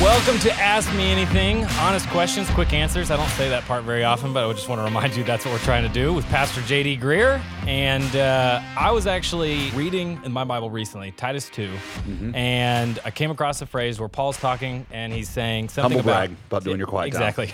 Welcome to Ask Me Anything. Honest questions, quick answers. I don't say that part very often, but I just want to remind you that's what we're trying to do with Pastor JD Greear. And uh, I was actually reading in my Bible recently, Titus 2, Mm-hmm. and I came across a phrase where Paul's talking and he's saying something Humble about brag about doing your quiet time. Exactly.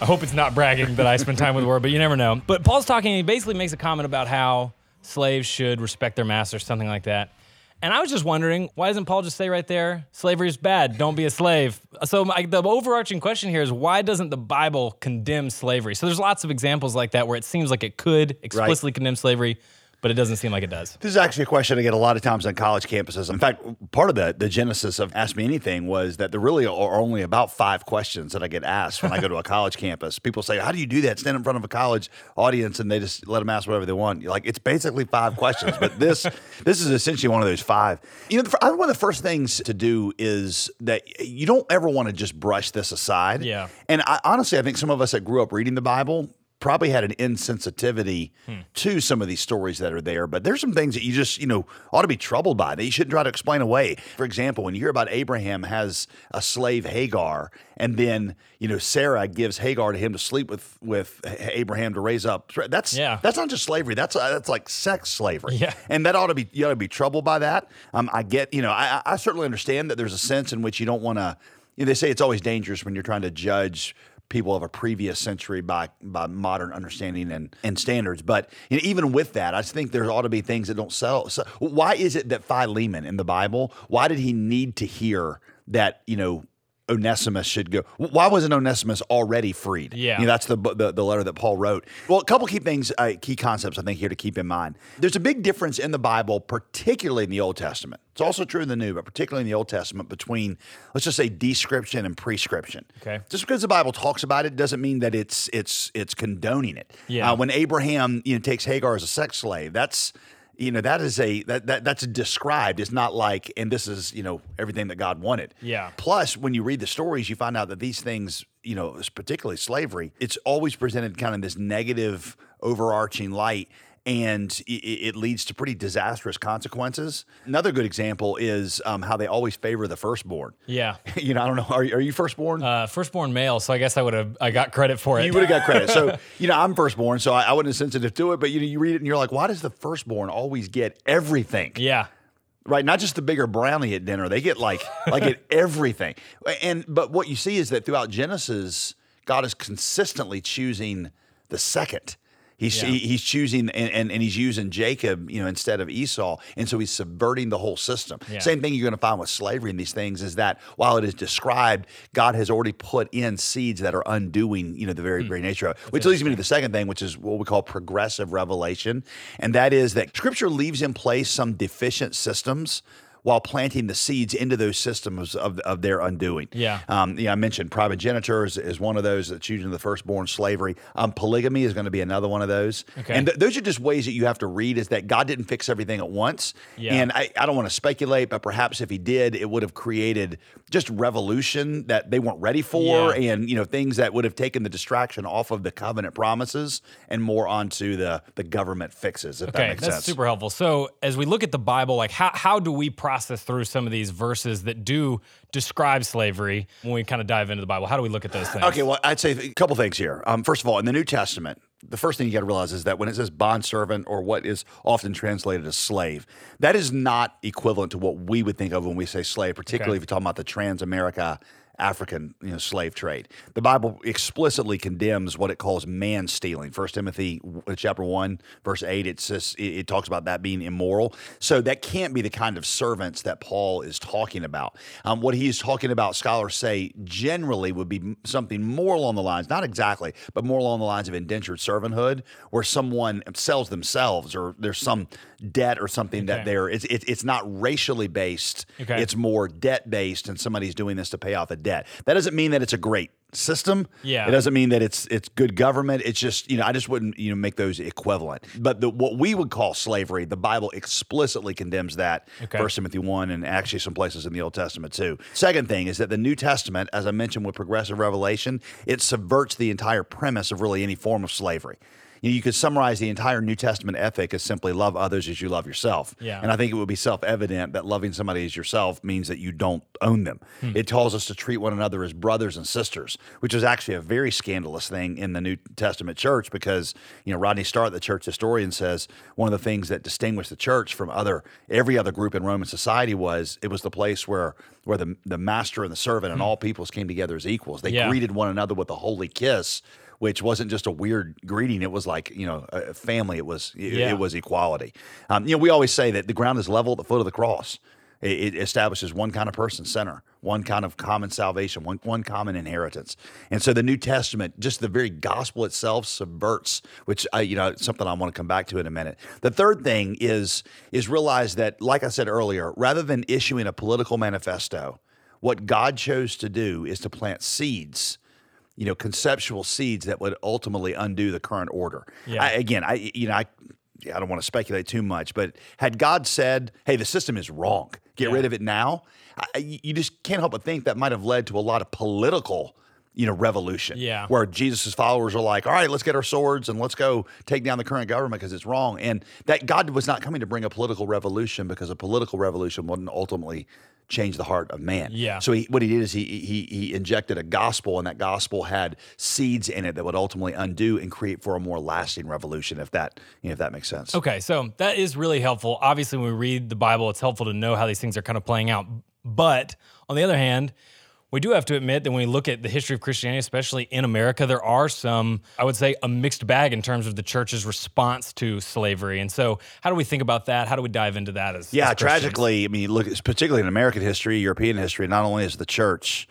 I hope it's not bragging that I spend time with the word, but you never know. But Paul's talking and he basically makes a comment about how slaves should respect their masters, something like that. And I was just wondering, why doesn't Paul just say right there, slavery is bad, don't be a slave? So my, the overarching question here is why doesn't the Bible condemn slavery? So there's lots of examples like that where it seems like it could explicitly condemn slavery, but it doesn't seem like it does. This is actually a question I get a lot of times on college campuses. In fact, part of the, the genesis of Ask Me Anything was that there really are only about five questions that I get asked when I go to a college campus. People say, How do you do that? Stand in front of a college audience and they just let them ask whatever they want. You're like, it's basically five questions, but this this is essentially one of those five. You know, the, I think one of the first things to do is that you don't ever want to just brush this aside. Yeah. And I, honestly, I think some of us that grew up reading the Bible probably had an insensitivity to some of these stories that are there. But there's some things that you just, you know, ought to be troubled by that you shouldn't try to explain away. For example, when you hear about Abraham has a slave Hagar, and then you know Sarah gives Hagar to him to sleep with with Abraham to raise up. That's Yeah. that's not just slavery. That's uh, that's like sex slavery. Yeah. And that ought to be you ought to be troubled by that. Um, I get you know I, I certainly understand that there's a sense in which you don't want to. You know, they say it's always dangerous when you're trying to judge people of a previous century by by modern understanding and, and standards. But you know, even with that, I think there ought to be things that don't sell. So why is it that Philemon in the Bible? Why did he need to hear that? You know. Onesimus should go. Why wasn't Onesimus already freed? Yeah. You know, that's the, the the letter that Paul wrote. Well, a couple key things, uh, key concepts I think here to keep in mind. There's a big difference in the Bible, particularly in the Old Testament. It's also true in the New, but particularly in the Old Testament, between let's just say description and prescription. Okay. Just because the Bible talks about it doesn't mean that it's it's it's condoning it. Yeah. Uh, when Abraham you know takes Hagar as a sex slave, that's you know that is a that, that that's described. It's not like and this is you know everything that God wanted. Yeah. Plus, when you read the stories, you find out that these things, you know, particularly slavery, it's always presented kind of this negative, overarching light, and it, it leads to pretty disastrous consequences. Another good example is um, how they always favor the firstborn. Yeah. You know, I don't know. Are, are you firstborn? Uh, firstborn male, so I guess I would have I got credit for it. you would have got credit. So, you know, I'm firstborn, so I, I wasn't sensitive to it. But you know, you read it and you're like, why does the firstborn always get everything? yeah. right not just the bigger brownie at dinner they get like like get everything and but what you see is that throughout genesis god is consistently choosing the second He's, Yeah. he- he's choosing and, and, and he's using Jacob, you know, instead of Esau. And so he's subverting the whole system. Yeah. Same thing you're going to find with slavery and these things is that while it is described, God has already put in seeds that are undoing, you know, the very, hmm. very nature of it. Which leads me to the second thing, which is what we call progressive revelation. And that is that scripture leaves in place some deficient systems while planting the seeds into those systems of, of their undoing. Yeah. Um, yeah, I mentioned primogeniture is, is one of those that's using the firstborn slavery. Um, polygamy is going to be another one of those. Okay. And th- those are just ways that you have to read is that God didn't fix everything at once. Yeah. And I, I don't want to speculate, but perhaps if he did, it would have created just revolution that they weren't ready for Yeah. and, you know, things that would have taken the distraction off of the covenant promises and more onto the, the government fixes, if that Okay, makes that's sense. super helpful. So, as we look at the Bible, like how how do we process through some of these verses that do describe slavery when we kind of dive into the Bible? How do we look at those things? Okay, well, I'd say a couple things here. Um, first of all, in the New Testament, the first thing you got to realize is that when it says bondservant or what is often translated as slave, that is not equivalent to what we would think of when we say slave, particularly if you're talking about the Transamerica African you know, slave trade. The Bible explicitly condemns what it calls man stealing. First Timothy uh, chapter one verse eight. It says it, it talks about that being immoral. So that can't be the kind of servants that Paul is talking about. Um, what he is talking about, scholars say, generally would be something more along the lines, not exactly, but more along the lines of indentured servanthood, where someone sells themselves or there's some debt or something that Okay. they're it's it, it's not racially based. Okay. It's more debt based, and somebody's doing this to pay off a debt. Debt. That doesn't mean that it's a great system. Yeah. It doesn't mean that it's it's good government. It's just, you know, I just wouldn't, you know, make those equivalent. But the, what we would call slavery, the Bible explicitly condemns that. Okay. First Timothy 1 and actually some places in the Old Testament too. Second thing is that the New Testament, as I mentioned with progressive revelation, it subverts the entire premise of really any form of slavery. You, know, you could summarize the entire New Testament ethic as simply love others as you love yourself. Yeah. And I think it would be self evident that loving somebody as yourself means that you don't own them. Hmm. It tells us to treat one another as brothers and sisters, which is actually a very scandalous thing in the New Testament church because, you know, Rodney Stark, the church historian, says one of the things that distinguished the church from other every other group in Roman society was it was the place where where the the master and the servant and hmm. all peoples came together as equals. They Yeah. greeted one another with a holy kiss. Which wasn't just a weird greeting; it was like you know, a family. It was it, Yeah. it was equality. Um, you know, we always say that the ground is level at the foot of the cross. It, it establishes one kind of person center, one kind of common salvation, one, one common inheritance. And so the New Testament, just the very gospel itself, subverts, which I, you know, something I want to come back to in a minute. The third thing is is realize that, like I said earlier, rather than issuing a political manifesto, what God chose to do is to plant seeds you know, conceptual seeds that would ultimately undo the current order. Yeah. I, again, I you know, I I don't want to speculate too much, but had God said, "Hey, the system is wrong. Get Yeah. rid of it now," I, you just can't help but think that might have led to a lot of political. You know, revolution. Yeah. Where Jesus' followers are like, all right, let's get our swords and let's go take down the current government because it's wrong. And that God was not coming to bring a political revolution because a political revolution wouldn't ultimately change the heart of man. Yeah. So he, what he did is he, he he injected a gospel, and that gospel had seeds in it that would ultimately undo and create for a more lasting revolution. If that you know, if that makes sense. Okay, so that is really helpful. Obviously, when we read the Bible, it's helpful to know how these things are kind of playing out. But on the other hand, we do have to admit that when we look at the history of Christianity, especially in America, there are some, I would say, a mixed bag in terms of the church's response to slavery. And so, how do we think about that? How do we dive into that as Yeah, as tragically, I mean, look, particularly in American history, European history. Not only is the church,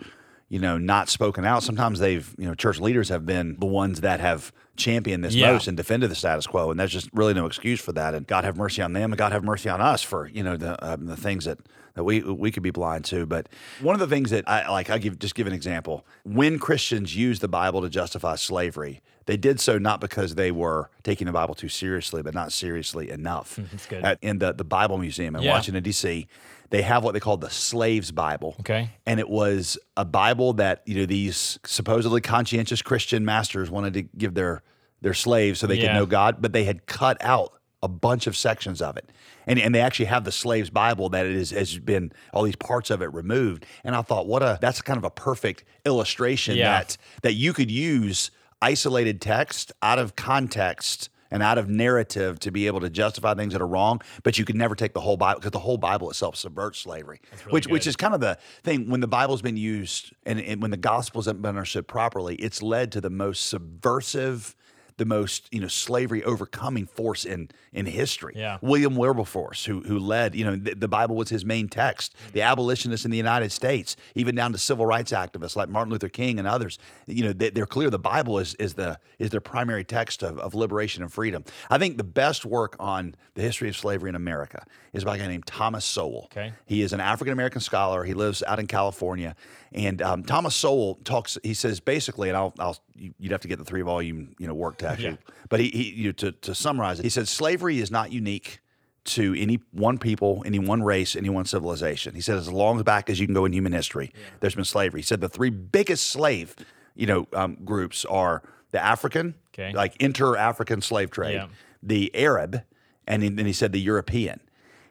you know, not spoken out. Sometimes they've, you know, church leaders have been the ones that have championed this Yeah. most and defended the status quo, and there's just really no excuse for that. And God have mercy on them, and God have mercy on us for you know the um, the things that we we could be blind to. But one of the things that I like, I give just give an example. When Christians use the Bible to justify slavery, they did so not because they were taking the Bible too seriously, but not seriously enough. That's good. At- in the the Bible Museum in Yeah. Washington D.C. They have what they call the Slaves Bible. Okay. And it was a Bible that, you know, these supposedly conscientious Christian masters wanted to give their their slaves so they Yeah. could know God, but they had cut out a bunch of sections of it. And, and they actually have the slaves Bible that it is has been all these parts of it removed. And I thought, what a that's kind of a perfect illustration Yeah. that that you could use isolated text out of context and out of narrative to be able to justify things that are wrong, but you could never take the whole Bible because the whole Bible itself subverts slavery, which which good. is kind of the thing when the Bible's been used and, and when the gospel's been understood properly, it's led to the most subversive, the most you know slavery overcoming force in in history. Yeah. William Wilberforce, who who led, you know, the, the Bible was his main text. Mm. The abolitionists in the United States, even down to civil rights activists like Martin Luther King and others, you know, they, they're clear the Bible is is the is their primary text of, of liberation and freedom. I think the best work on the history of slavery in America is by a guy named Thomas Sowell. Okay. He is an African American scholar. He lives out in California, and um, Thomas Sowell talks. He says basically, and I'll, I'll you- you'd have to get the three volume you know work to actually, but he, he you know, to to summarize it, he said slavery is not unique to any one people, any one race, any one civilization. He said as long back as you can go in human history, there's been slavery. He said the three biggest slave you know um, groups are the African, Okay. like inter-African slave trade, Yeah. the Arab, and then he said the European.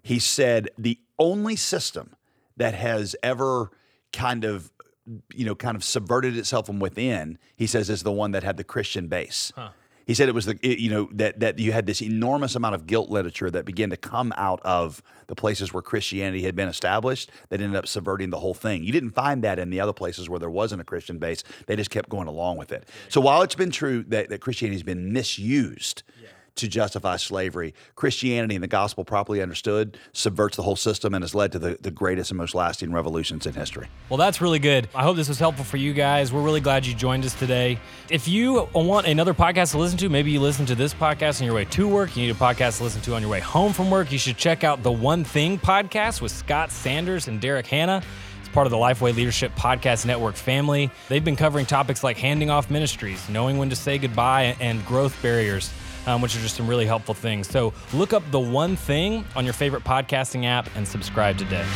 He said the only system that has ever kind of you know kind of subverted itself from within he says is the one that had the christian base. He said it was the it- you know that that you had this enormous amount of guilt literature that began to come out of the places where christianity had been established that ended up subverting the whole thing. You didn't find that in the other places where there wasn't a christian base. They just kept going along with it. So while it's been true that, that christianity has been misused to justify slavery. Christianity and the gospel, properly understood, subverts the whole system and has led to the, the greatest and most lasting revolutions in history. Well, that's really good. I hope this was helpful for you guys. We're really glad you joined us today. If you want another podcast to listen to, maybe you listen to this podcast on your way to work, you need a podcast to listen to on your way home from work, you should check out the One Thing podcast with Scott Sanders and Derek Hanna. It's part of the Lifeway Leadership Podcast Network family. They've been covering topics like handing off ministries, knowing when to say goodbye, and growth barriers. Um, which are just some really helpful things. So look up the one thing on your favorite podcasting app and subscribe today.